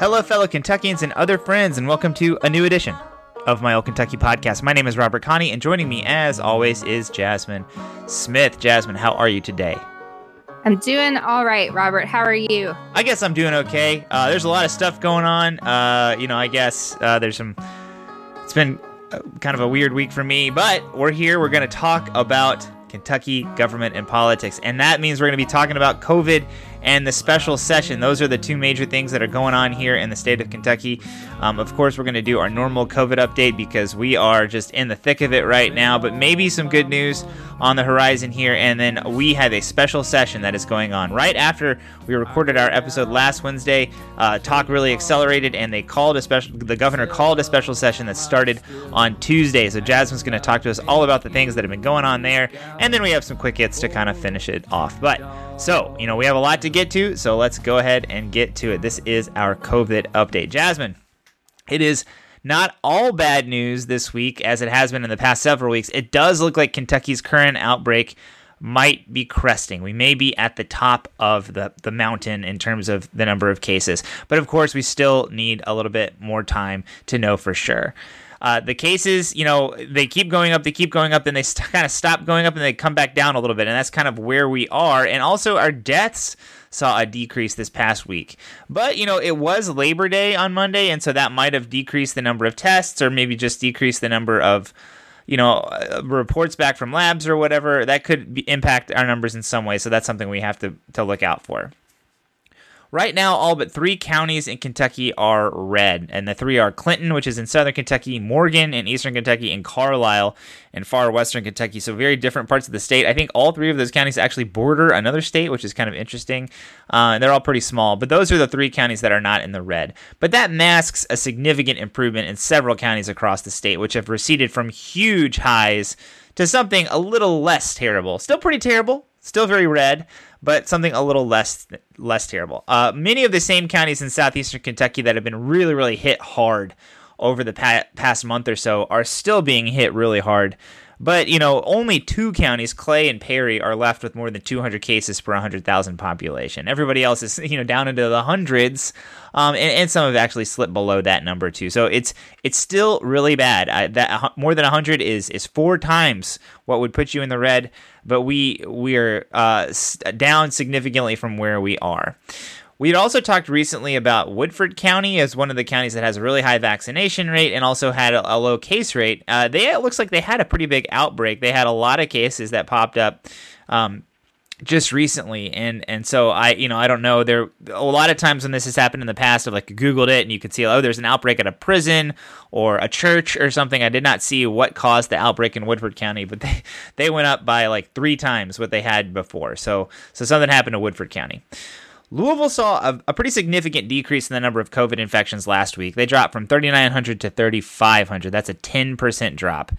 Hello, fellow Kentuckians and other friends, and welcome to a new edition of my old Kentucky podcast. My name is Robert Connie, and joining me, as always, is Jasmine Smith. Jasmine, how are you today? I'm doing all right, Robert. How are you? I guess I'm doing okay. Uh, there's a lot of stuff going on. Uh, you know, I guess uh, there's some. It's been uh, kind of a weird week for me, but we're here. We're going to talk about Kentucky government and politics, and that means we're going to be talking about COVID and the special session. Those are the two major things that are going on here in the state of Kentucky. Um, of course, we're going to do our normal COVID update because we are just in the thick of it right now, but maybe some good news on the horizon here. And then we have a special session that is going on right after we recorded our episode last Wednesday. Uh, talk really accelerated, and they called a special. The governor called a special session that started on Tuesday. So Jasmine's going to talk to us all about the things that have been going on there, and then we have some quick hits to kind of finish it off. But so you know we have a lot to get to, so let's go ahead and get to it. This is our COVID update. Jasmine, it is not all bad news this week as it has been in the past several weeks. It does look like Kentucky's current outbreak might be cresting. We may be at the top of the, the mountain in terms of the number of cases. But of course, we still need a little bit more time to know for sure. Uh, the cases, you know, they keep going up, they keep going up, then they st- kind of stop going up and they come back down a little bit. And that's kind of where we are. And also, our deaths saw a decrease this past week. But, you know, it was Labor Day on Monday. And so that might have decreased the number of tests or maybe just decreased the number of you know, uh, reports back from labs or whatever, that could be, impact our numbers in some way. So that's something we have to, to look out for. Right now, all but three counties in Kentucky are red, and the three are Clinton, which is in southern Kentucky, Morgan in eastern Kentucky, and Carlisle in far western Kentucky. So, very different parts of the state. I think all three of those counties actually border another state, which is kind of interesting. Uh, they're all pretty small, but those are the three counties that are not in the red. But that masks a significant improvement in several counties across the state, which have receded from huge highs to something a little less terrible. Still pretty terrible, still very red, but something a little less less terrible. Uh, many of the same counties in southeastern Kentucky that have been really really hit hard over the pa- past month or so are still being hit really hard. But, you know, only two counties, Clay and Perry, are left with more than 200 cases per 100,000 population. Everybody else is, you know, down into the hundreds, um, and, and, some have actually slipped below that number too. So it's it's still really bad. Uh, that more than 100 is is four times what would put you in the red, but we we are uh, down significantly from where we are. We had also talked recently about Woodford County as one of the counties that has a really high vaccination rate and also had a, a low case rate. Uh, they it looks like they had a pretty big outbreak. They had a lot of cases that popped up. Um, just recently and and so i you know i don't know there a lot of times when this has happened in the past i've like googled it and you can see oh there's an outbreak at a prison or a church or something i did not see what caused the outbreak in woodford county but they they went up by like three times what they had before so so something happened to woodford county Louisville saw a, a, pretty significant decrease in the number of COVID infections last week. They dropped from 3,900 to 3,500. That's a 10% drop.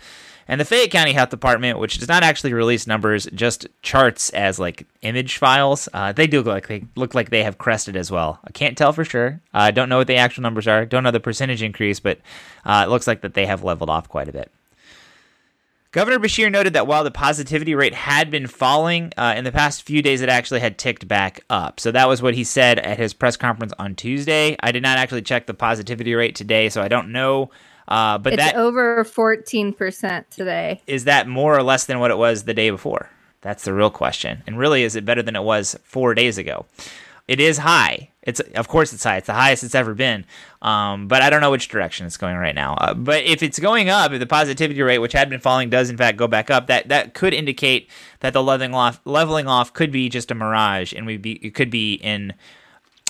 And the Fayette County Health Department, which does not actually release numbers, just charts as like image files. Uh, they do look like they look like they have crested as well. I can't tell for sure. I uh, don't know what the actual numbers are. Don't know the percentage increase, but uh, it looks like that they have leveled off quite a bit. Governor Beshear noted that while the positivity rate had been falling, uh, in the past few days it actually had ticked back up. So that was what he said at his press conference on Tuesday. I did not actually check the positivity rate today, so I don't know. Uh, but it's that over 14% today. Is that more or less than what it was the day before? That's the real question. And really, is it better than it was four days ago? It is high. It's of course it's high. It's the highest it's ever been. Um, but I don't know which direction it's going right now. Uh, but if it's going up, if the positivity rate, which had been falling, does in fact go back up, that that could indicate that the leveling off leveling off could be just a mirage, and we be it could be in,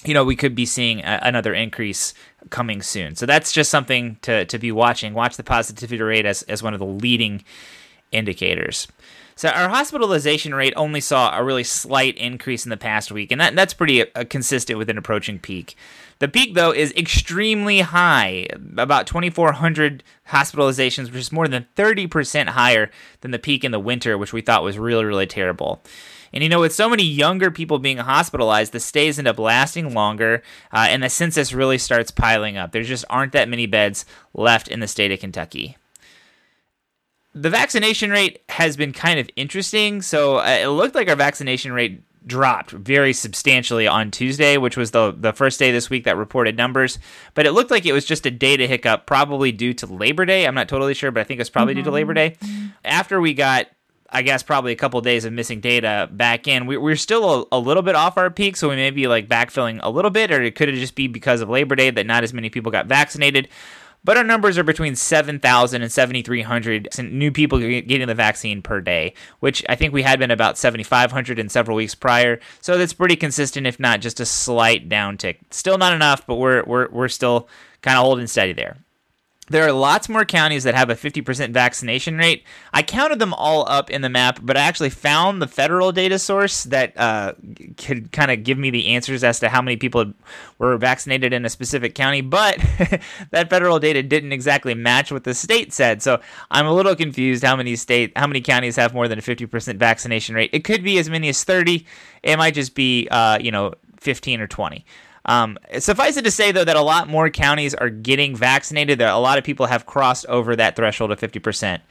you know, we could be seeing a, another increase coming soon. So that's just something to to be watching. Watch the positivity rate as as one of the leading indicators. So our hospitalization rate only saw a really slight increase in the past week, and that, that's pretty uh, consistent with an approaching peak. The peak, though, is extremely high, about 2,400 hospitalizations, which is more than 30% higher than the peak in the winter, which we thought was really, really terrible. And you know, with so many younger people being hospitalized, the stays end up lasting longer, uh, and the census really starts piling up. There just aren't that many beds left in the state of Kentucky the vaccination rate has been kind of interesting. So uh, it looked like our vaccination rate dropped very substantially on Tuesday, which was the the first day this week that reported numbers. But it looked like it was just a data hiccup, probably due to Labor Day. I'm not totally sure, but I think it's probably mm-hmm. due to Labor Day. After we got I guess probably a couple days of missing data back in. We, we're still a, a, little bit off our peak, so we may be like backfilling a little bit, or it could have just be because of Labor Day that not as many people got vaccinated. But our numbers are between 7,000 and 7,300 new people getting the vaccine per day, which I think we had been about 7,500 in several weeks prior. So that's pretty consistent, if not just a slight downtick. Still not enough, but we're we're we're still kind of holding steady there. There are lots more counties that have a 50% vaccination rate. I counted them all up in the map, but I actually found the federal data source that uh, could kind of give me the answers as to how many people were vaccinated in a specific county. But that federal data didn't exactly match what the state said, so I'm a little confused. How many state, how many counties have more than a 50% vaccination rate? It could be as many as 30. It might just be, uh, you know, 15 or 20. Um, suffice it to say, though, that a lot more counties are getting vaccinated. That a lot of people have crossed over that threshold of 50%.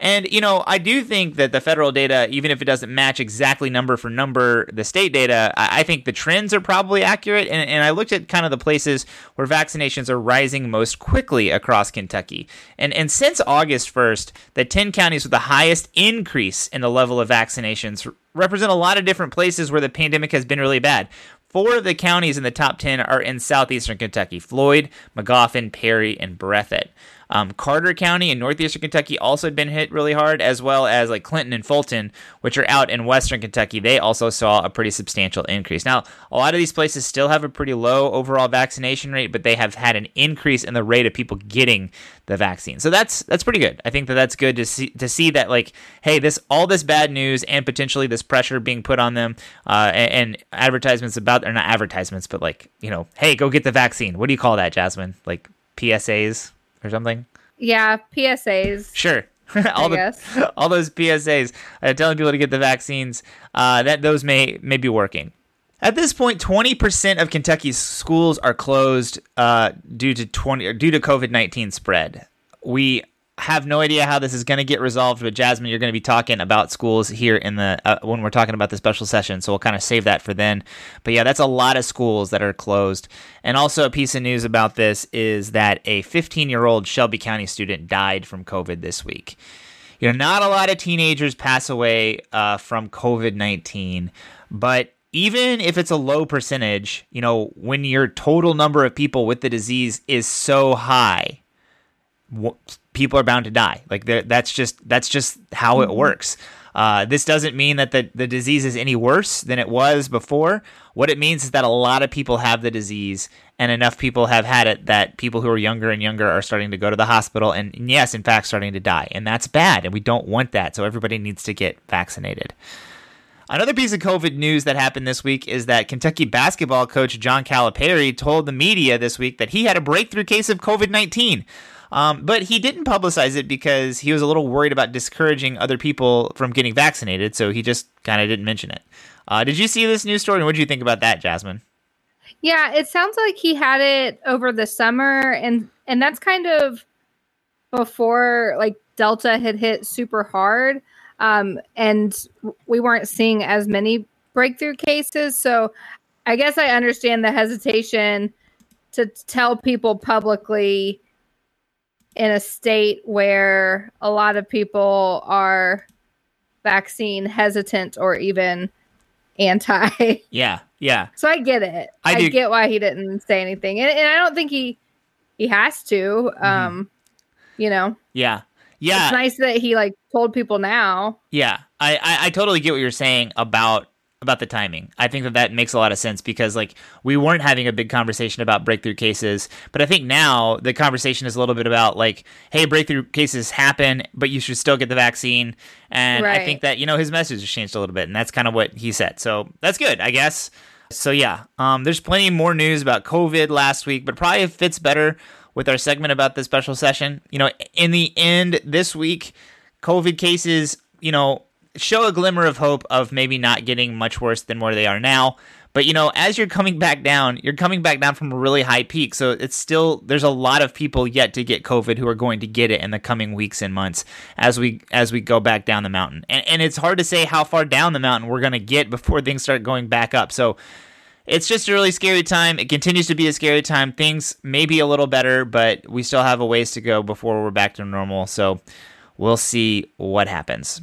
And, you know, I do think that the federal data, even if it doesn't match exactly number for number the state data, I, I think the trends are probably accurate. And, and, I looked at kind of the places where vaccinations are rising most quickly across Kentucky. And, and since August 1st, the 10 counties with the highest increase in the level of vaccinations represent a lot of different places where the pandemic has been really bad. Four of the counties in the top 10 are in southeastern Kentucky Floyd, Magoffin, Perry, and Breathitt. Um, Carter County in northeastern Kentucky also had been hit really hard, as well as like Clinton and Fulton, which are out in western Kentucky. They also saw a pretty substantial increase. Now, a lot of these places still have a pretty low overall vaccination rate, but they have had an increase in the rate of people getting the vaccine. So that's that's pretty good. I think that that's good to see to see that like, hey, this all this bad news and potentially this pressure being put on them, uh, and, and advertisements about or not advertisements, but like you know, hey, go get the vaccine. What do you call that, Jasmine? Like PSAs or something? Yeah, PSAs. Sure. all the, guess. all those PSAs uh, telling people to get the vaccines. Uh, that those may may be working. At this point, 20% of Kentucky's schools are closed uh, due to 20 due to COVID-19 spread. We have no idea how this is going to get resolved, but Jasmine, you're going to be talking about schools here in the uh, when we're talking about the special session, so we'll kind of save that for then. But yeah, that's a lot of schools that are closed. And also, a piece of news about this is that a 15 year old Shelby County student died from COVID this week. You know, not a lot of teenagers pass away uh, from COVID 19, but even if it's a low percentage, you know, when your total number of people with the disease is so high, people are bound to die. Like that's just that's just how it mm-hmm. works. Uh, this doesn't mean that the, the disease is any worse than it was before. What it means is that a lot of people have the disease, and enough people have had it that people who are younger and younger are starting to go to the hospital, and, and yes, in fact, starting to die. And that's bad, and we don't want that. So everybody needs to get vaccinated. Another piece of COVID news that happened this week is that Kentucky basketball coach John Calipari told the media this week that he had a breakthrough case of COVID 19. Um, but he didn't publicize it because he was a little worried about discouraging other people from getting vaccinated, so he just kind of didn't mention it. Uh, did you see this news story? And what did you think about that, Jasmine? Yeah, it sounds like he had it over the summer, and and that's kind of before like Delta had hit super hard, um, and we weren't seeing as many breakthrough cases. So I guess I understand the hesitation to tell people publicly in a state where a lot of people are vaccine hesitant or even anti. Yeah, yeah. So I get it. I, I get why he didn't say anything, and, and, I don't think he he has to. Mm-hmm. Um, you know. Yeah, yeah. It's nice that he like told people now. Yeah, I, I I totally get what you're saying about about the timing. I think that that makes a lot of sense because like we weren't having a big conversation about breakthrough cases, but I think now the conversation is a little bit about like, hey, breakthrough cases happen, but you should still get the vaccine. And right. I think that you know his message has changed a little bit, and that's kind of what he said. So that's good, I guess. So yeah, um, there's plenty more news about COVID last week, but probably fits better with our segment about the special session. You know, in the end, this week, COVID cases, you know, show a glimmer of hope of maybe not getting much worse than where they are now. But you know, as you're coming back down, you're coming back down from a really high peak. So it's still there's a lot of people yet to get COVID who are going to get it in the coming weeks and months as we as we go back down the mountain. And, and it's hard to say how far down the mountain we're going to get before things start going back up. So it's just a really scary time. It continues to be a scary time. Things may be a little better, but we still have a ways to go before we're back to normal. So we'll see what happens.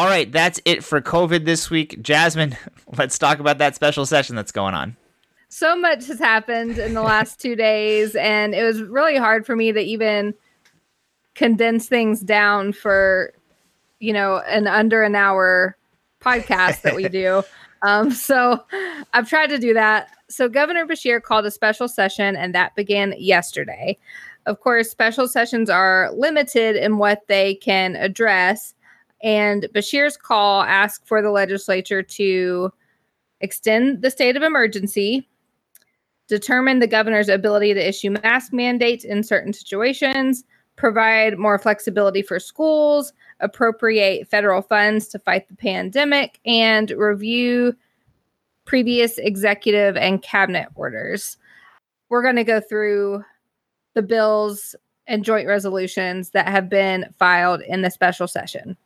All right, that's it for COVID this week. Jasmine, let's talk about that special session that's going on. So much has happened in the last two days, and it was really hard for me to even condense things down for, you know, an under an hour podcast that we do. Um, so I've tried to do that. So Governor Beshear called a special session, and that began yesterday. Of course, special sessions are limited in what they can address and Beshear's call asked for the legislature to extend the state of emergency, determine the governor's ability to issue mask mandates in certain situations, provide more flexibility for schools, appropriate federal funds to fight the pandemic, and review previous executive and cabinet orders. We're going to go through the bills and joint resolutions that have been filed in the special session.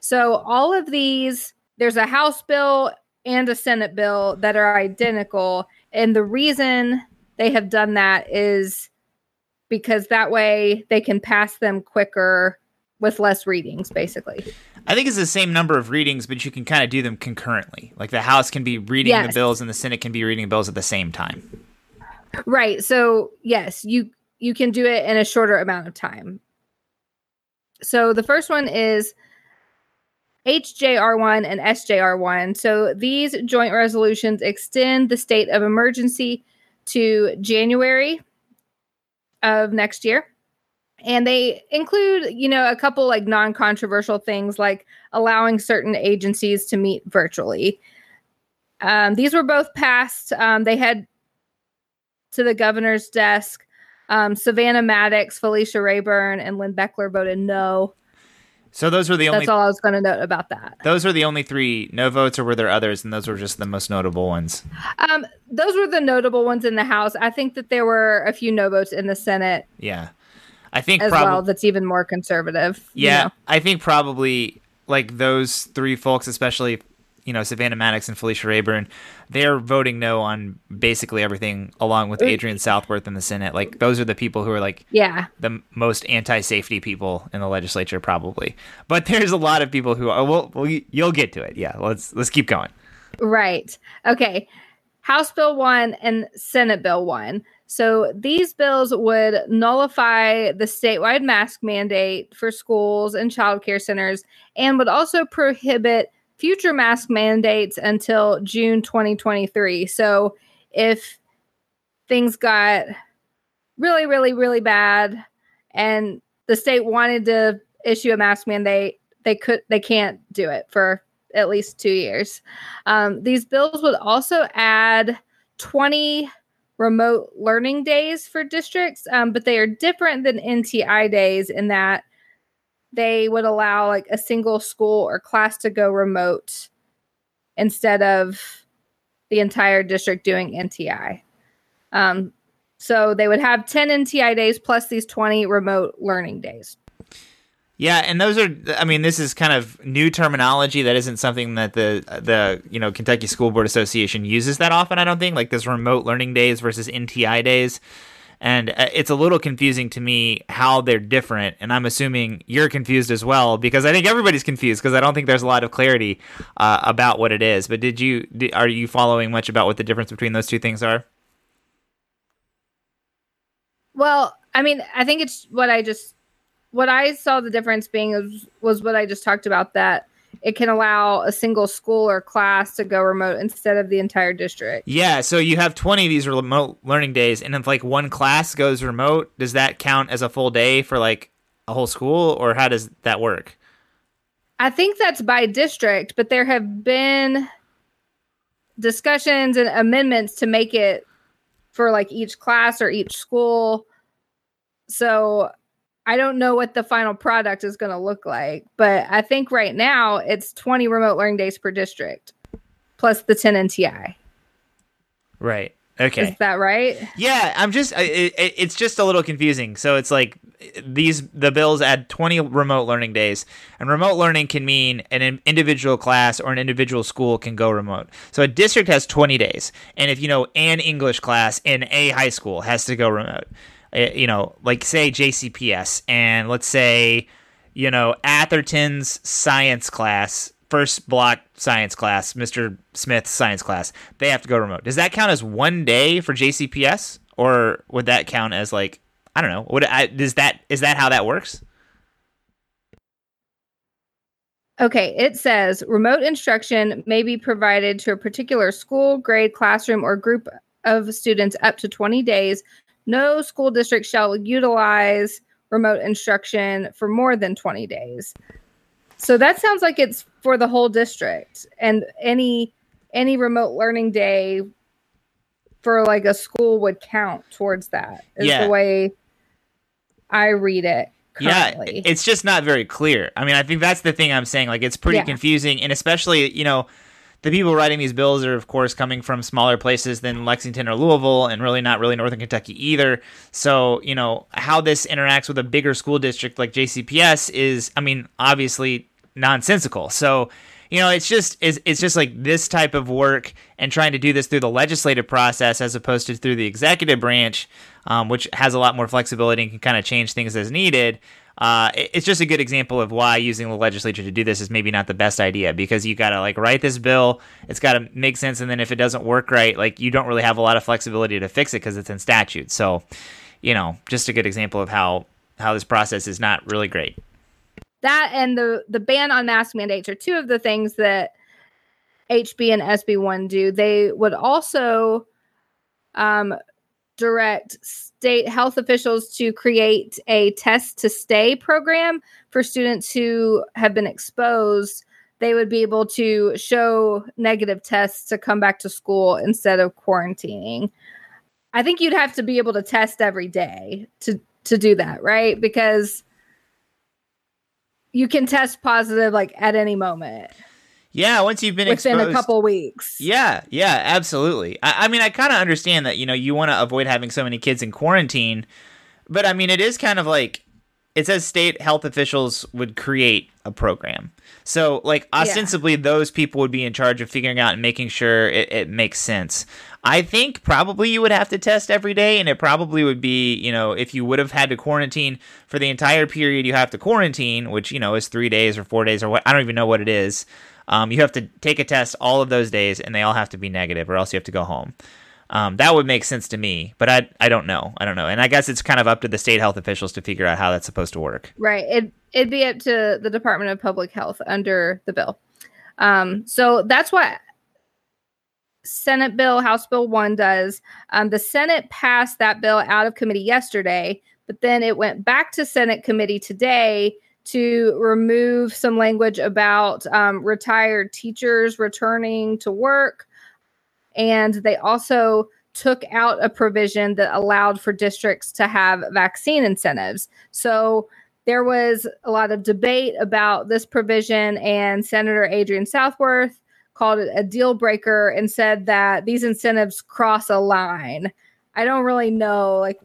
So all of these, there's a House bill and a Senate bill that are identical. And the reason they have done that is because that way they can pass them quicker with less readings, basically. I think it's the same number of readings, but you can kind of do them concurrently. Like the House can be reading yes. the bills and the Senate can be reading the bills at the same time. Right. So yes, you you can do it in a shorter amount of time. So the first one is HJR1 and SJR1. So these joint resolutions extend the state of emergency to January of next year. And they include, you know, a couple like non controversial things like allowing certain agencies to meet virtually. Um, these were both passed. Um, they had to the governor's desk. Um, Savannah Maddox, Felicia Rabourn, and Lynn Bechler voted no. So those were the only. That's all I was going to note about that. Those were the only three no votes, or were there others? And those were just the most notable ones. Um, those were the notable ones in the House. I think that there were a few no votes in the Senate. Yeah, I think as prob- well. That's even more conservative. Yeah, you know? I think probably like those three folks, especially you know Savannah Maddox and Felicia Rabourn, they're voting no on basically everything, along with mm. Adrienne Southworth in the Senate. Like those are the people who are like yeah the most anti-safety people in the legislature, probably. But there's a lot of people who are. Well, well you'll get to it. Yeah, let's let's keep going. Right. Okay. House Bill one and Senate Bill one. So these bills would nullify the statewide mask mandate for schools and childcare centers and would also prohibit future mask mandates until June 2023. So if things got really, really, really bad and the state wanted to issue a mask mandate, they could they can't do it for at least two years. Um, these bills would also add 20 remote learning days for districts, um, but they are different than NTI days in that they would allow like a single school or class to go remote instead of the entire district doing NTI. Um, so they would have 10 NTI days plus these 20 remote learning days. Yeah, and those are I mean this is kind of new terminology that isn't something that the the you know Kentucky School Board Association uses that often I don't think like this remote learning days versus NTI days and uh, it's a little confusing to me how they're different and i'm assuming you're confused as well because i think everybody's confused because i don't think there's a lot of clarity uh, about what it is. But did you are you following much about what the difference between those two things are? Well i mean i think it's what i just what i saw the difference being was, was what i just talked about that it can allow a single school or class to go remote instead of the entire district. Yeah, so you have 20 of these remote learning days and if like one class goes remote, does that count as a full day for like a whole school or how does that work? I think that's by district, but there have been discussions and amendments to make it for like each class or each school. So I don't know what the final product is going to look like, but I think right now it's 20 remote learning days per district plus the 10 NTI. Right. Okay. Is that right? Yeah, I'm just it, it, it's just a little confusing. So it's like these the bills add 20 remote learning days, and remote learning can mean an individual class or an individual school can go remote. So a district has 20 days, and if you know an English class in a high school has to go remote, Eh, you know, like say JCPS, and let's say you know Atherton's science class first block science class, Mr. Smith's science class, they have to go remote. Does that count as one day for JCPS, or would that count as like I don't know? Would I, does that is that how that works? Okay, it says remote instruction may be provided to a particular school, grade, classroom, or group of students up to 20 days. No school district shall utilize remote instruction for more than 20 days. So that sounds like it's for the whole district and any any remote learning day for like a school would count towards that. Is yeah. the way I read it. Currently. Yeah, it's just not very clear. I mean, I think that's the thing I'm saying. Like, it's pretty yeah. confusing, and especially, you know, the people writing these bills are, of course, coming from smaller places than Lexington or Louisville, and really not really Northern Kentucky either. So, you know, how this interacts with a bigger school district like JCPS is, I mean, obviously nonsensical. So, you know, it's just it's, it's just like this type of work and trying to do this through the legislative process as opposed to through the executive branch, um, which has a lot more flexibility and can kind of change things as needed. Uh, it's just a good example of why using the legislature to do this is maybe not the best idea because you got to like write this bill, it's got to make sense, and then if it doesn't work right, like you don't really have a lot of flexibility to fix it because it's in statute. So, you know, just a good example of how how this process is not really great that and the the ban on mask mandates are two of the things that HB and SB1 do. They would also um, direct state health officials to create a test to stay program for students who have been exposed. They would be able to show negative tests to come back to school instead of quarantining. I think you'd have to be able to test every day to to do that, right? Because you can test positive like at any moment. Yeah, once you've been within exposed, a couple weeks. Yeah, yeah, absolutely. I, I mean, I kind of understand that you know you want to avoid having so many kids in quarantine, but I mean, it is kind of like it says state health officials would create a program. So, like, ostensibly, yeah. those people would be in charge of figuring out and making sure it, it, makes sense. I think probably you would have to test every day, and it probably would be, you know, if you would have had to quarantine for the entire period you have to quarantine, which, you know, is three days or four days or what, I don't even know what it is. Um, you have to take a test all of those days, and they all have to be negative, or else you have to go home. Um, that would make sense to me, but I I don't know. I don't know, and I guess it's kind of up to the state health officials to figure out how that's supposed to work. Right. It it'd be up to the Department of Public Health under the bill. Um, so that's what Senate bill, House Bill One does. Um, the Senate passed that bill out of committee yesterday, but then it went back to Senate committee today to remove some language about um, retired teachers returning to work and they also took out a provision that allowed for districts to have vaccine incentives. So there was a lot of debate about this provision, and Senator Adrienne Southworth called it a deal breaker and said that these incentives cross a line. I don't really know like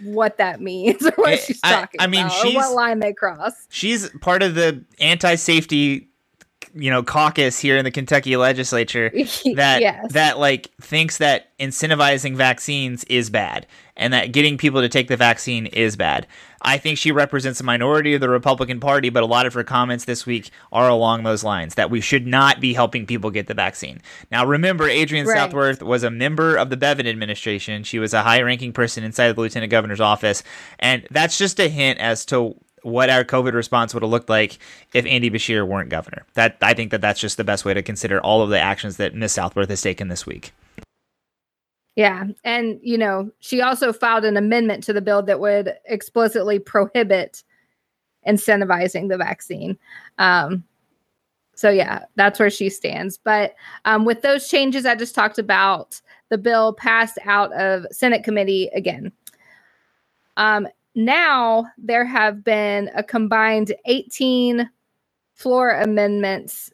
what that means or what she's talking I, I mean, about, or what line they cross. She's part of the anti-safety you know caucus here in the Kentucky legislature that yes. that like thinks that incentivizing vaccines is bad and that getting people to take the vaccine is bad. I think she represents a minority of the Republican Party, but a lot of her comments this week are along those lines that we should not be helping people get the vaccine. Now, remember, Adrienne right. Southworth was a member of the Bevin administration. She was a high ranking person inside the lieutenant governor's office. And that's just a hint as to what our COVID response would have looked like if Andy Beshear weren't governor. That I think that that's just the best way to consider all of the actions that Miss Southworth has taken this week. Yeah, and you know, she also filed an amendment to the bill that would explicitly prohibit incentivizing the vaccine. Um, so yeah, that's where she stands. But um, with those changes I just talked about, the bill passed out of Senate committee again. Um, now there have been a combined 18 floor amendments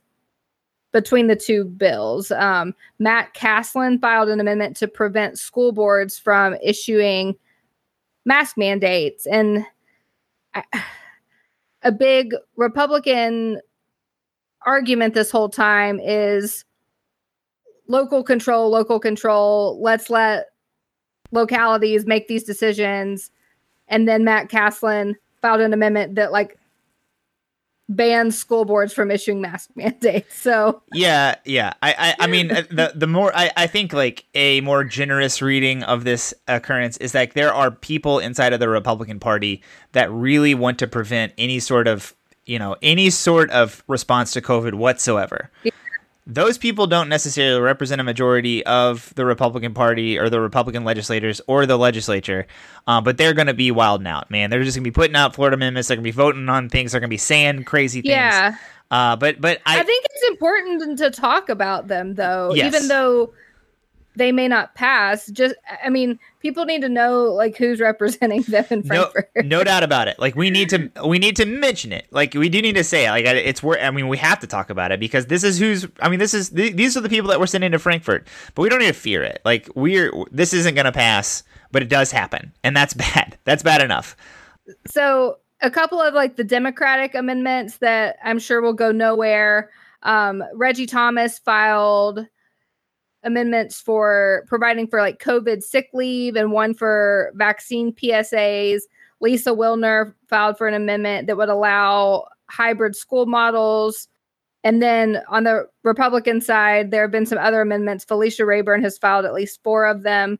between the two bills. Um, Matt Castlen filed an amendment to prevent school boards from issuing mask mandates. And a big Republican argument this whole time is local control, local control. Let's let localities make these decisions. And then Matt Castlen filed an amendment that like bans school boards from issuing mask mandates. So yeah, yeah. I, I, I mean, the the more I, I think like a more generous reading of this occurrence is like there are people inside of the Republican Party that really want to prevent any sort of you know any sort of response to COVID whatsoever. Yeah those people don't necessarily represent a majority of the Republican Party or the Republican legislators or the legislature, uh, but they're going to be wilding out, man. They're just going to be putting out Florida amendments. They're going to be voting on things. They're going to be saying crazy things. Yeah. Uh, but but I, I think it's important to talk about them though, yes. even though they may not pass. Just, I mean, people need to know like who's representing them in Frankfort. No, no doubt about it. Like we need to, we need to mention it. Like we do need to say it. Like it's where I mean, we have to talk about it because this is who's. I mean, this is these are the people that we're sending to Frankfort. but we don't need to fear it. Like we're this isn't going to pass, but it does happen, and that's bad. That's bad enough. So a couple of like the Democratic amendments that I'm sure will go nowhere. Um, Reggie Thomas filed amendments for providing for like COVID sick leave and one for vaccine PSAs. Lisa Willner filed for an amendment that would allow hybrid school models. And then on the Republican side, there have been some other amendments. Felicia Rabourn has filed at least four of them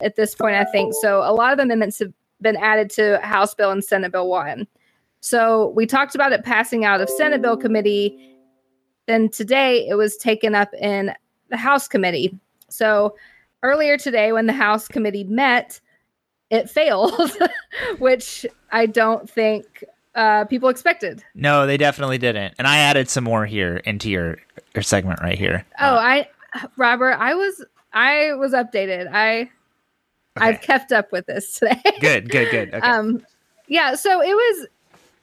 at this point, I think. So a lot of amendments have been added to House Bill and Senate Bill 1. So we talked about it passing out of Senate Bill Committee. Then today it was taken up in the House committee. So earlier today, when the House committee met, it failed, which I don't think uh, people expected. No, they definitely didn't. And I added some more here into your, your segment right here. Oh, uh, I, Robert, I was I was updated. I okay. I've kept up with this today. good, good, good. Okay. Um, yeah. So it was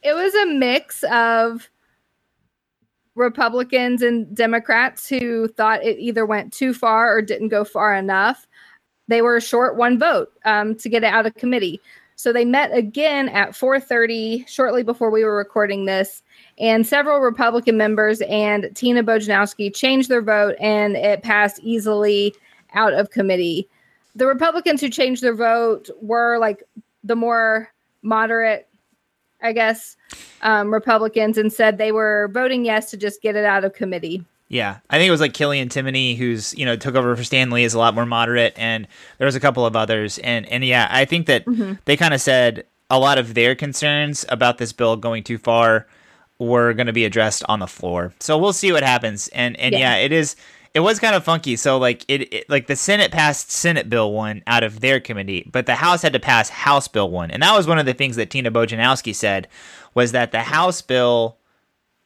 it was a mix of Republicans and Democrats who thought it either went too far or didn't go far enough. They were short one vote um, to get it out of committee. So they met again at 4:30 shortly before we were recording this, and several Republican members and Tina Bojanowski changed their vote, and it passed easily out of committee. The Republicans who changed their vote were like the more moderate I guess, um, Republicans and said they were voting yes to just get it out of committee. Yeah, I think it was like Killian Timoney, who's you know took over for Stan Lee, is a lot more moderate, and there was a couple of others, and and yeah, I think that mm-hmm. they kind of said a lot of their concerns about this bill going too far were going to be addressed on the floor. So we'll see what happens, and and yeah, yeah it is it was kind of funky. So like it, it, like the Senate passed Senate Bill one out of their committee, but the House had to pass House Bill one, and that was one of the things that Tina Bojanowski said was that the House bill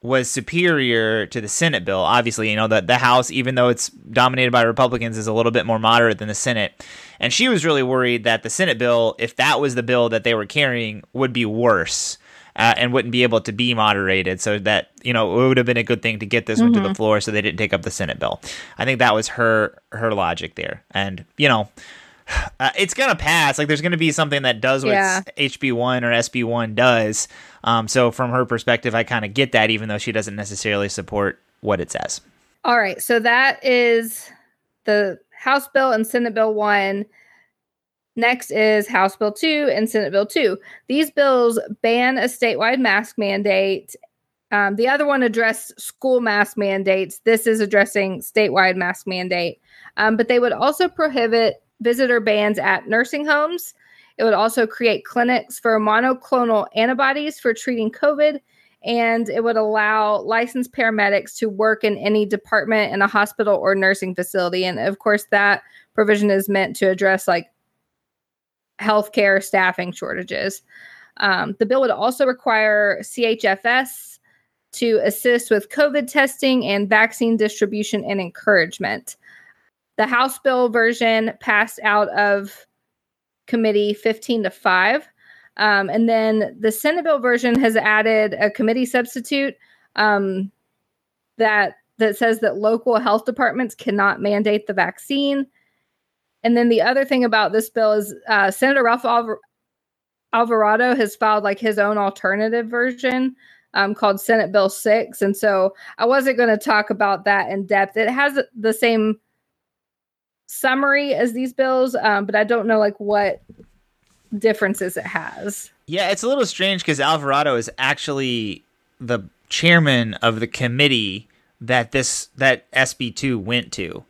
was superior to the Senate bill. Obviously, you know that the House, even though it's dominated by Republicans, is a little bit more moderate than the Senate, and she was really worried that the Senate bill, if that was the bill that they were carrying, would be worse uh, and wouldn't be able to be moderated. So that you know it would have been a good thing to get this mm-hmm. one to the mm-hmm. floor, so they didn't take up the Senate bill. I think that was her her logic there, and you know. Uh, it's gonna pass. Like there's gonna be something that does what yeah. HB one or SB one does. Um, so from her perspective, I kind of get that, even though she doesn't necessarily support what it says. All right, so that is the House bill and Senate bill one. Next is House Bill 2 and Senate Bill 2. These bills ban a statewide mask mandate. Um, the other one addressed school mask mandates. This is addressing statewide mask mandate. Um, but they would also prohibit visitor bans at nursing homes. It would also create clinics for monoclonal antibodies for treating COVID. And it would allow licensed paramedics to work in any department in a hospital or nursing facility. And of course, that provision is meant to address like healthcare staffing shortages. Um, the bill would also require CHFS to assist with COVID testing and vaccine distribution and encouragement. The House bill version passed out of committee 15 to 5. Um, and then the Senate bill version has added a committee substitute um, that that says that local health departments cannot mandate the vaccine. And then the other thing about this bill is uh, Senator Ralph Alvar- Alvarado has filed like his own alternative version um, called Senate Bill 6. And so I wasn't going to talk about that in depth. It has the same summary as these bills, um, but I don't know like what differences it has. Yeah, it's a little strange because Alvarado is actually the chairman of the committee that this that SB two went to.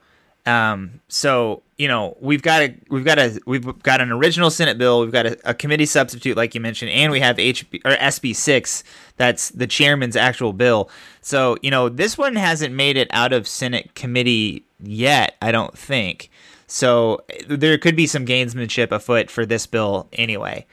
Um, so you know we've got a we've got a we've got an original Senate bill, we've got a, a committee substitute like you mentioned, and we have HB or SB six that's the chairman's actual bill. So you know this one hasn't made it out of Senate committee yet, I don't think. So there could be some gamesmanship afoot for this bill anyway.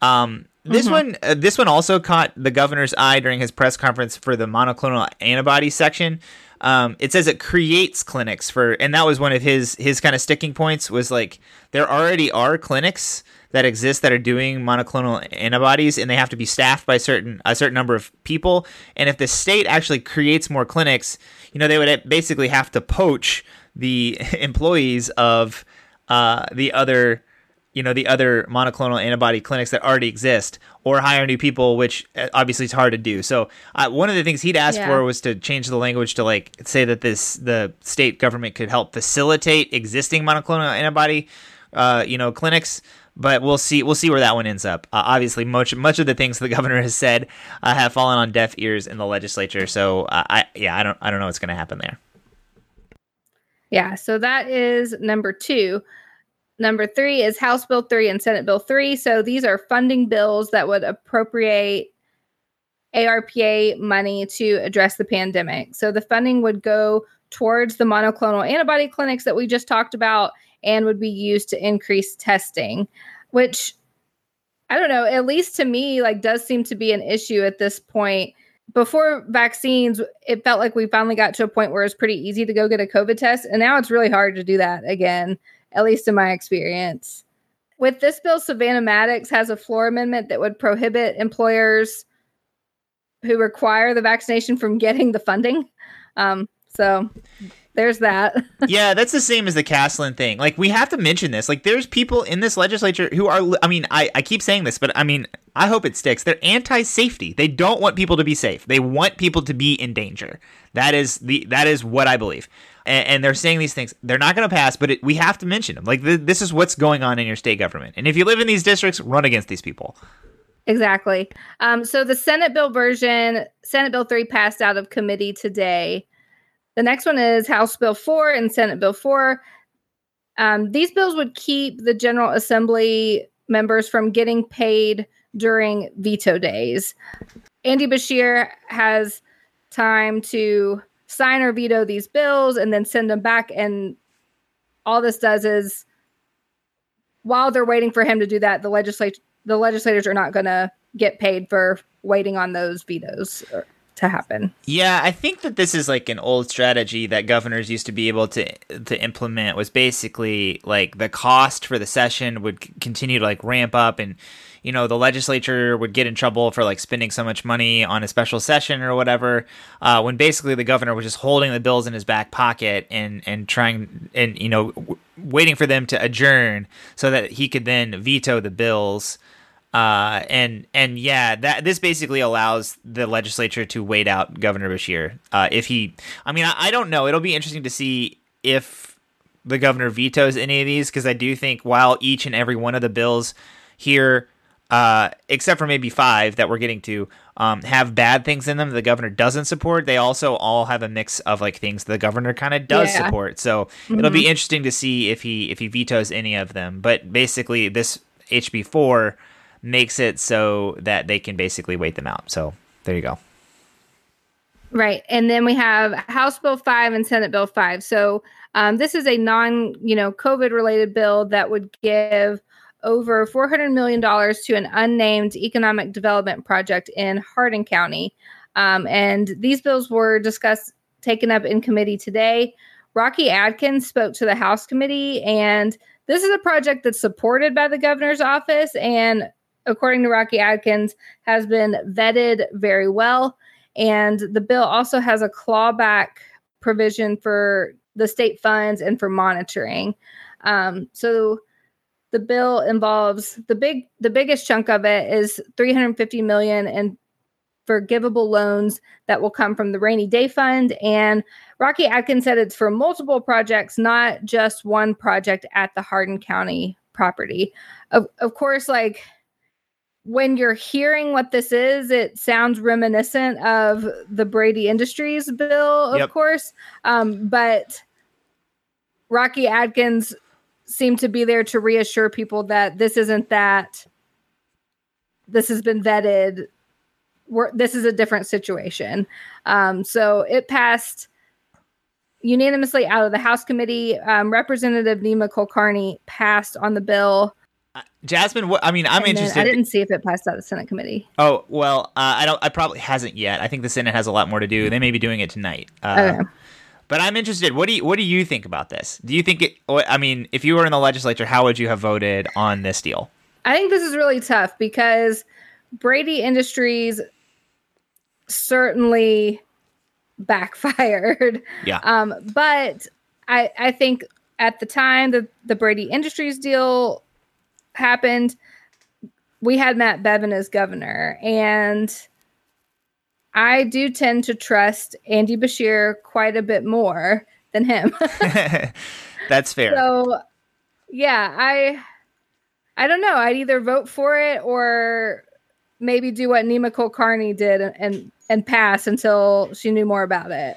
Um, this mm-hmm. one, uh, this one also caught the governor's eye during his press conference for the monoclonal antibody section. Um, it says it creates clinics for, and that was one of his his kind of sticking points was like there already are clinics that exist that are doing monoclonal antibodies, and they have to be staffed by certain a certain number of people. And if the state actually creates more clinics, you know, they would basically have to poach the employees of uh, the other you know the other monoclonal antibody clinics that already exist or hire new people which uh, obviously is hard to do. So uh, one of the things he'd asked yeah. for was to change the language to like say that this the state government could help facilitate existing monoclonal antibody uh, you know clinics but we'll see we'll see where that one ends up. Uh, obviously much much of the things the governor has said uh, have fallen on deaf ears in the legislature. So uh, i yeah i don't i don't know what's going to happen there. Yeah so that is number two Number three is House Bill 3 and Senate Bill 3. So these are funding bills that would appropriate ARPA money to address the pandemic. So the funding would go towards the monoclonal antibody clinics that we just talked about and would be used to increase testing, which I don't know, at least to me, like does seem to be an issue at this point. Before vaccines, it felt like we finally got to a point where it's pretty easy to go get a COVID test. And now it's really hard to do that again at least in my experience. With this bill, Savannah Maddox has a floor amendment that would prohibit employers who require the vaccination from getting the funding. Um, so there's that. yeah, that's the same as the Castlen thing. Like we have to mention this. Like there's people in this legislature who are I mean, I, I keep saying this, but I mean, I hope it sticks. They're anti-safety. They don't want people to be safe. They want people to be in danger. That is the that is what I believe and, and they're saying these things. They're not going to pass, but it, we have to mention them. Like th- this is what's going on in your state government, and if you live in these districts, run against these people. Exactly. Um, so the Senate bill version, Senate Bill 3 passed out of committee today. The next one is House Bill 4 and Senate Bill 4. Um, these bills would keep the General Assembly members from getting paid during veto days. Andy Beshear has time to sign or veto these bills and then send them back. And all this does is while they're waiting for him to do that, the legislature the legislators are not going to get paid for waiting on those vetoes uh, to happen. Yeah, I think that this is like an old strategy that governors used to be able to to implement was basically like the cost for the session would continue to like ramp up and you know the legislature would get in trouble for like spending so much money on a special session or whatever uh, when basically the governor was just holding the bills in his back pocket and and trying and you know w- waiting for them to adjourn so that he could then veto the bills uh, and and yeah, that this basically allows the legislature to wait out Governor Beshear. Uh, if he, I mean, I, I, don't know. It'll be interesting to see if the governor vetoes any of these because I do think while each and every one of the bills here uh, except for maybe five that we're getting to, um, have bad things in them the governor doesn't support. They also all have a mix of like things the governor kind of does yeah. support. So mm-hmm. it'll be interesting to see if he if he vetoes any of them. But basically, this HB four makes it so that they can basically wait them out. So there you go. Right, and then we have House Bill five and Senate Bill five. So um, this is a non you know COVID related bill that would give over $400 million to an unnamed economic development project in Hardin County. Um, and these bills were discussed, taken up in committee today. Rocky Adkins spoke to the House committee, and this is a project that's supported by the governor's office. And according to Rocky Adkins, has been vetted very well. And the bill also has a clawback provision for the state funds and for monitoring. Um, so the bill involves the big the biggest chunk of it is 350 million and forgivable loans that will come from the rainy day fund. And rocky adkins said it's for multiple projects not just one project at the hardin county property. Of, of course like when you're hearing what this is it sounds reminiscent of the Braidy industries bill of Yep. course. Um, but rocky adkins seemed to be there to reassure people that this isn't that this has been vetted we're, this is a different situation um, so it passed unanimously out of the house committee um, representative nima kulkarni passed on the bill Uh, Jasmine, what, I mean, I'm and interested. i didn't see if it passed out of the senate committee Oh well, uh, I don't. I probably hasn't yet. I think the Senate has a lot more to do. They may be doing it tonight. Uh, Okay. But I'm interested. What do you What do you think about this? Do you think it? I mean, if you were in the legislature, how would you have voted on this deal? I think this is really tough because Braidy Industries certainly backfired. Yeah. Um, but I I think at the time that the Braidy Industries deal happened, we had Matt Bevin as governor, and I do tend to trust Andy Beshear quite a bit more than him. That's fair. So, yeah, I I don't know. I'd either vote for it or maybe do what Nima Kulkarni did and, and and pass until she knew more about it.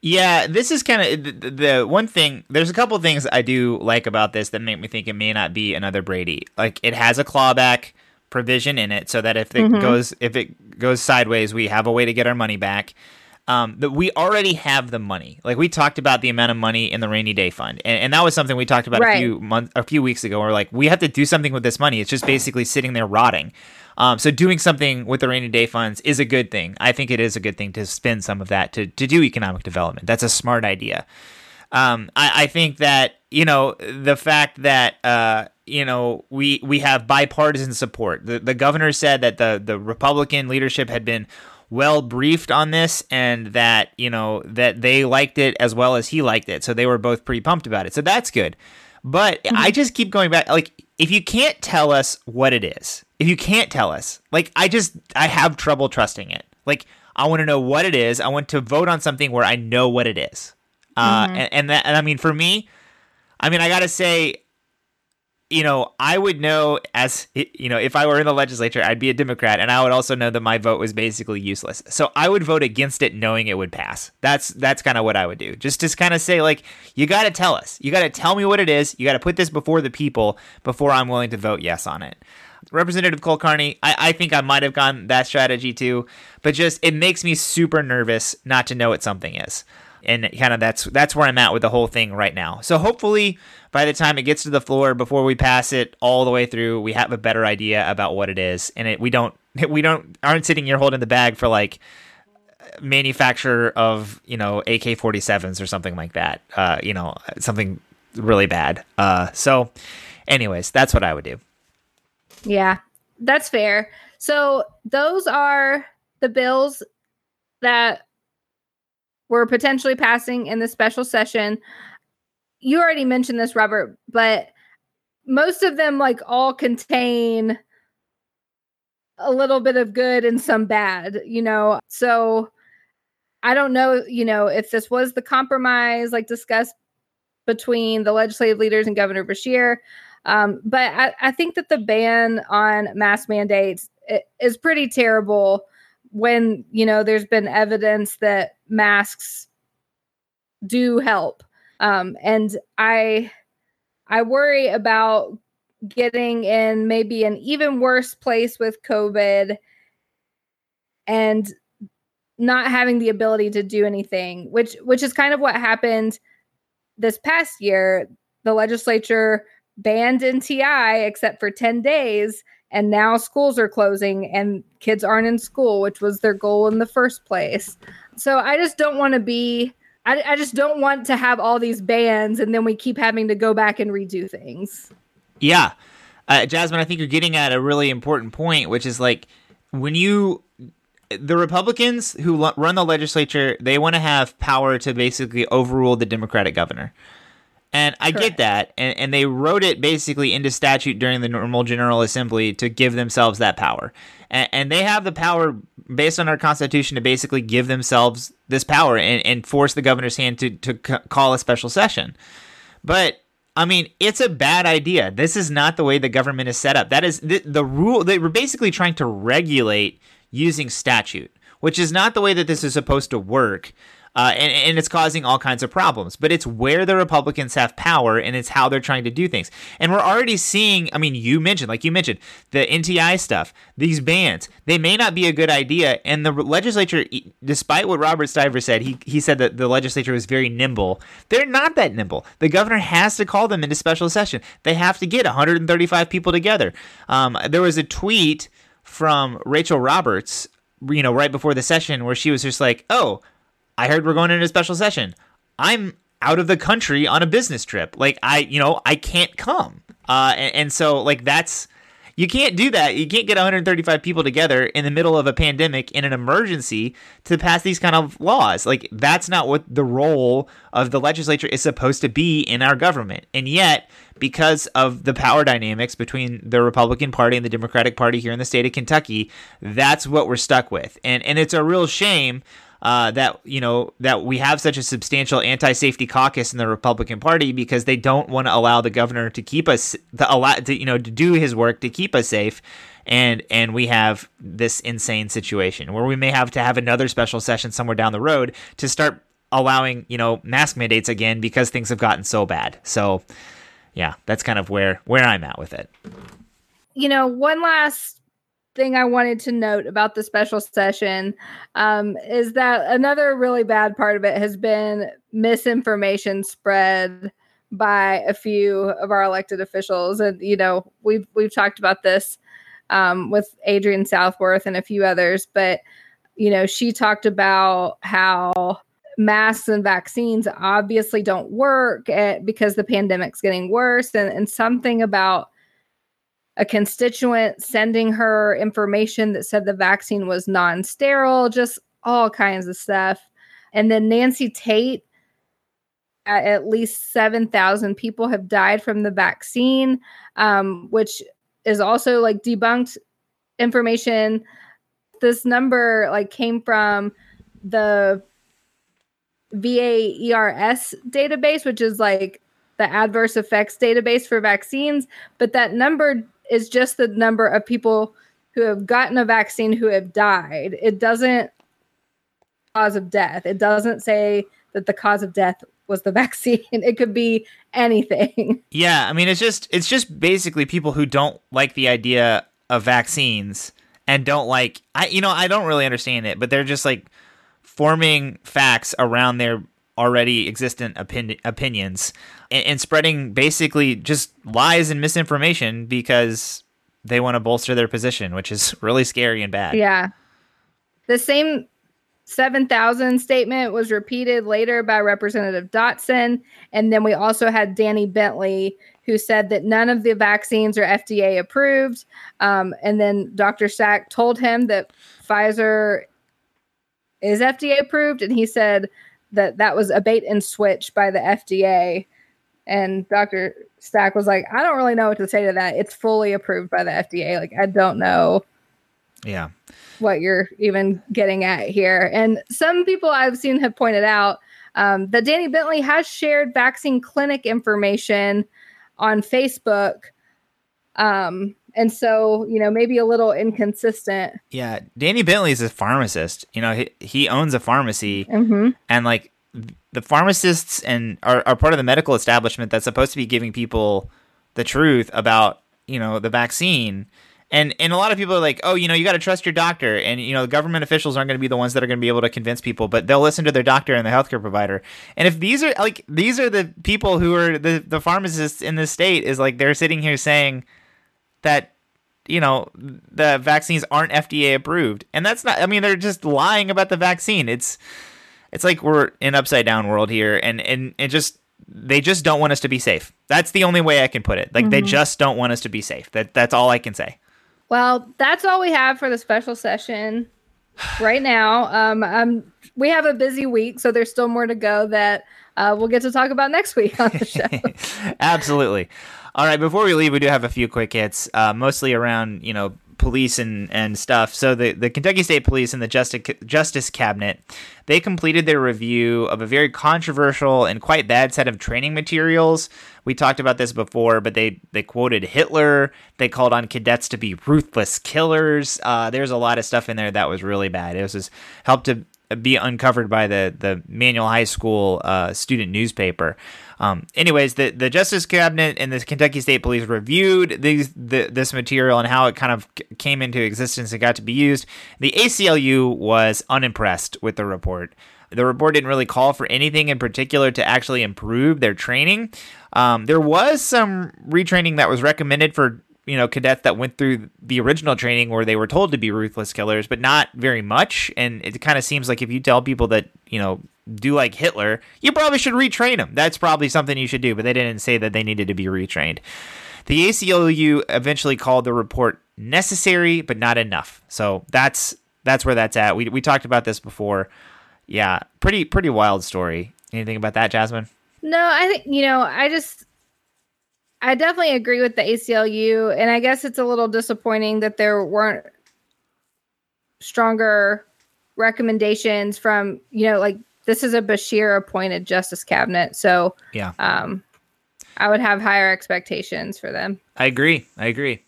Yeah, this is kind of the, the one thing. There's a couple things I do like about this that make me think it may not be another Braidy. Like it has a clawback provision in it, so that if it Mhm. goes if it goes sideways, we have a way to get our money back. Um, that we already have the money. Like we talked about the amount of money in the rainy day fund, and, and that was something we talked about a few months, a few weeks ago. We're like, we have to do something with this money. It's just basically sitting there rotting. Um, so doing something with the rainy day funds is a good thing. I think it is a good thing to spend some of that to, to do economic development. That's a smart idea. Um, I, I think that you know the fact that uh, you know we we have bipartisan support. The the governor said that the the Republican leadership had been well briefed on this and that you know that they liked it as well as he liked it. So they were both pretty pumped about it. So that's good. But i just keep going back like if you can't tell us what it is if you can't tell us like i just i have trouble trusting it. Like i want to know what it is. I want to vote on something where i know what it is. Uh and, and that and i mean for me i mean i gotta say you know, I would know as you know, if I were in the legislature, I'd be a Democrat, and I would also know that my vote was basically useless. So I would vote against it, knowing it would pass. That's that's kind of what I would do. Just to kind of say, like, you got to tell us, you got to tell me what it is, you got to put this before the people before I'm willing to vote yes on it. Representative Kulkarni, I, I think I might have gone that strategy too, but just it makes me super nervous not to know what something is and kind of that's that's where I'm at with the whole thing right now. So hopefully by the time it gets to the floor before we pass it all the way through, we have a better idea about what it is and it we don't we don't aren't sitting here holding the bag for like manufacturer of, you know, AK-47s or something like that. Uh, you know, something really bad. Uh so anyways, that's what I would do. Yeah, that's fair. So those are the bills that we're potentially passing in the special session. You already mentioned this, Robert, but most of them like all contain a little bit of good and some bad, you know. So I don't know, you know, if this was the compromise like discussed between the legislative leaders and Governor Beshear. Um, but I, I think that the ban on mask mandates is pretty terrible when you know there's been evidence that masks do help. Um, and i i worry about getting in maybe an even worse place with covid and not having the ability to do anything which which is kind of what happened this past year. The legislature banned nti except for 10 days and now schools are closing and kids aren't in school which was their goal in the first place so i just don't want to be I, I just don't want to have all these bans and then we keep having to go back and redo things Yeah. Uh, Jasmine, I think you're getting at a really important point, which is like when you the Republicans who lo- run the legislature, they want to have power to basically overrule the Democratic governor. And I Correct. get that. And, and they wrote it basically into statute during the normal General Assembly to give themselves that power. And, and they have the power, based on our Constitution, to basically give themselves this power and, and force the governor's hand to, to c- call a special session. But I mean, it's a bad idea. This is not the way the government is set up. That is the, the rule. They were basically trying to regulate using statute, which is not the way that this is supposed to work. Uh, and, and it's causing all kinds of problems. But it's where the Republicans have power, and it's how they're trying to do things. And we're already seeing. I mean, you mentioned, like you mentioned, the NTI stuff. These bans, they may not be a good idea. And the legislature, despite what Robert Stivers said, he he said that the legislature was very nimble. They're not that nimble. The governor has to call them into special session. They have to get 135 people together. Um, there was a tweet from Rachel Roberts, you know, right before the session where she was just like, "Oh." I heard we're going into a special session. I'm out of the country on a business trip. Like I, you know, I can't come. Uh, and, and so like that's you can't do that. You can't get 135 people together in the middle of a pandemic in an emergency to pass these kind of laws. Like that's not what the role of the legislature is supposed to be in our government. And yet, because of the power dynamics between the Republican Party and the Democratic Party here in the state of Kentucky, that's what we're stuck with. And and it's a real shame uh, that you know that we have such a substantial anti-safety caucus in the Republican Party because they don't want to allow the governor to keep us to allow to you know to do his work to keep us safe, and and we have this insane situation where we may have to have another special session somewhere down the road to start allowing you know mask mandates again because things have gotten so bad. So yeah, that's kind of where where I'm at with it. you know, one last thing I wanted to note about the special session um, is that another really bad part of it has been misinformation spread by a few of our elected officials, and you know, we've we've talked about this um, with Adrienne Southworth and a few others, but you know, she talked about how masks and vaccines obviously don't work eh, because the pandemic's getting worse, and, and something about a constituent sending her information that said the vaccine was non sterile, just all kinds of stuff. And then Nancy Tate, at, least 7,000 people have died from the vaccine, um, which is also like debunked information. This number like came from the VAERS database, which is like the adverse effects database for vaccines, but that number is just the number of people who have gotten a vaccine who have died. It doesn't cause of death. It doesn't say that the cause of death was the vaccine. It could be anything. Yeah, I mean it's just it's just basically people who don't like the idea of vaccines and don't like I you know, I don't really understand it, but they're just like forming facts around their already existent opin- opinions and, and spreading basically just lies and misinformation because they want to bolster their position, which is really scary and bad. Yeah. The same 7,000 statement was repeated later by Representative Dotson. And then we also had Danny Bentley, who said that none of the vaccines are FDA approved. Um, and then Dr. Stack told him that Pfizer is FDA approved. And he said that that was a bait and switch by the FDA. And Dr. Stack was like, I don't really know what to say to that. It's fully approved by the FDA. Like, I don't know Yeah. what you're even getting at here. And some people I've seen have pointed out um, that Danny Bentley has shared vaccine clinic information on Facebook. Um, and so, you know, maybe a little inconsistent. Yeah, Danny Bentley is a pharmacist. You know, he, he owns a pharmacy. Hmm and like the pharmacists and are, are part of the medical establishment that's supposed to be giving people the truth about you know the vaccine. And and a lot of people are like oh you know you got to trust your doctor. And you know the government officials aren't going to be the ones that are going to be able to convince people but they'll listen to their doctor and the healthcare provider. And if these are like these are the people who are the the pharmacists in the state is like they're sitting here saying that you know the vaccines aren't FDA approved and that's not I mean they're just lying about the vaccine it's it's like we're in upside down world here and and it just they just don't want us to be safe that's the only way i can put it like they just don't want us to be safe that that's all i can say Well, that's all we have for the special session. right now. Um, um, we have a busy week, so there's still more to go that uh, we'll get to talk about next week on the show. Absolutely. All right, before we leave, we do have a few quick hits, uh, mostly around you know police and, and stuff. So the, the Kentucky State Police and the Justice Justice Cabinet, they completed their review of a very controversial and quite bad set of training materials. We talked about this before, but they they quoted Hitler. They called on cadets to be ruthless killers. Uh, there's a lot of stuff in there that was really bad. It was just helped to be uncovered by the the Manual High School uh, student newspaper. Um, anyways, the, the Justice Cabinet and the Kentucky State Police reviewed these, the, this material and how it kind of came into existence and got to be used. The ACLU was unimpressed with the report. The report didn't really call for anything in particular to actually improve their training. Um, there was some retraining that was recommended for you know cadets that went through the original training where they were told to be ruthless killers, but not very much. And it kind of seems like if you tell people that you know do like Hitler, you probably should retrain them. That's probably something you should do. But they didn't say that they needed to be retrained. The ACLU eventually called the report necessary but not enough. So that's that's where that's at. We we talked about this before. Yeah, pretty pretty wild story. Anything about that, Jasmine? No, I think you know, I just I definitely agree with the ACLU, and I guess it's a little disappointing that there weren't stronger recommendations from you know like this is a Beshear appointed justice cabinet, so yeah, um, I would have higher expectations for them. I agree. I agree.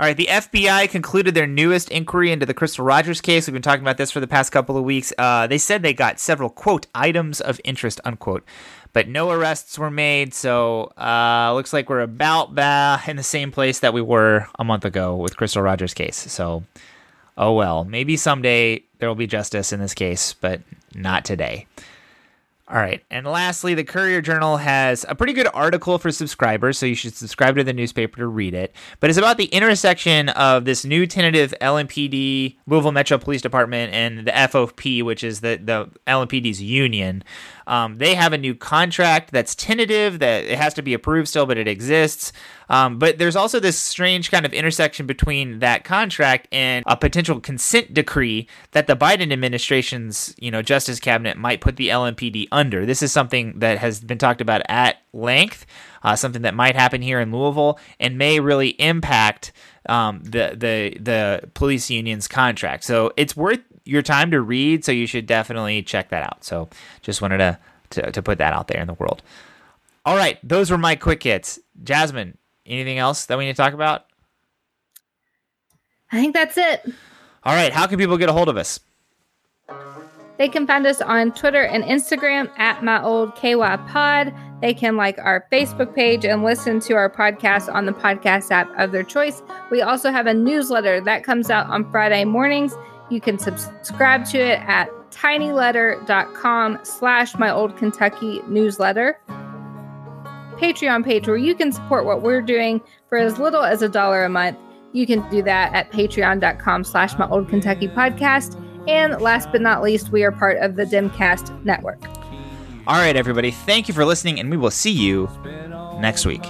All right, the FBI concluded their newest inquiry into the Crystal Rogers case. We've been talking about this for the past couple of weeks. Uh, they said they got several quote items of interest unquote but no arrests were made. So uh, looks like we're about bah, in the same place that we were a month ago with Crystal Rogers' case. So, oh well, maybe someday there will be justice in this case, but not today. All right. And lastly, the Courier Journal has a pretty good article for subscribers, so you should subscribe to the newspaper to read it. But it's about the intersection of this new tentative LMPD, Louisville Metro Police Department, and the FOP, which is the, the LMPD's union. Um, they have a new contract that's tentative, that it has to be approved still, but it exists. Um, but there's also this strange kind of intersection between that contract and a potential consent decree that the Biden administration's, you know, Justice Cabinet might put the LMPD under. This is something that has been talked about at length, uh, something that might happen here in Louisville and may really impact um, the the the police union's contract. So it's worth your time to read, so you should definitely check that out. So just wanted to, to, to put that out there in the world. All right, those were my quick hits. Jasmine, anything else that we need to talk about? I think that's it. All right, how can people get a hold of us? They can find us on Twitter and Instagram at my old KY pod. They can like our Facebook page and listen to our podcast on the podcast app of their choice. We also have a newsletter that comes out on Friday mornings. You can subscribe to it at tinyletter.com slash my old Kentucky newsletter. Patreon page where you can support what we're doing for as little as a dollar a month. You can do that at patreon.com slash my old Kentucky podcast. And last but not least, we are part of the DemCast network. All right, everybody. Thank you for listening, and we will see you next week.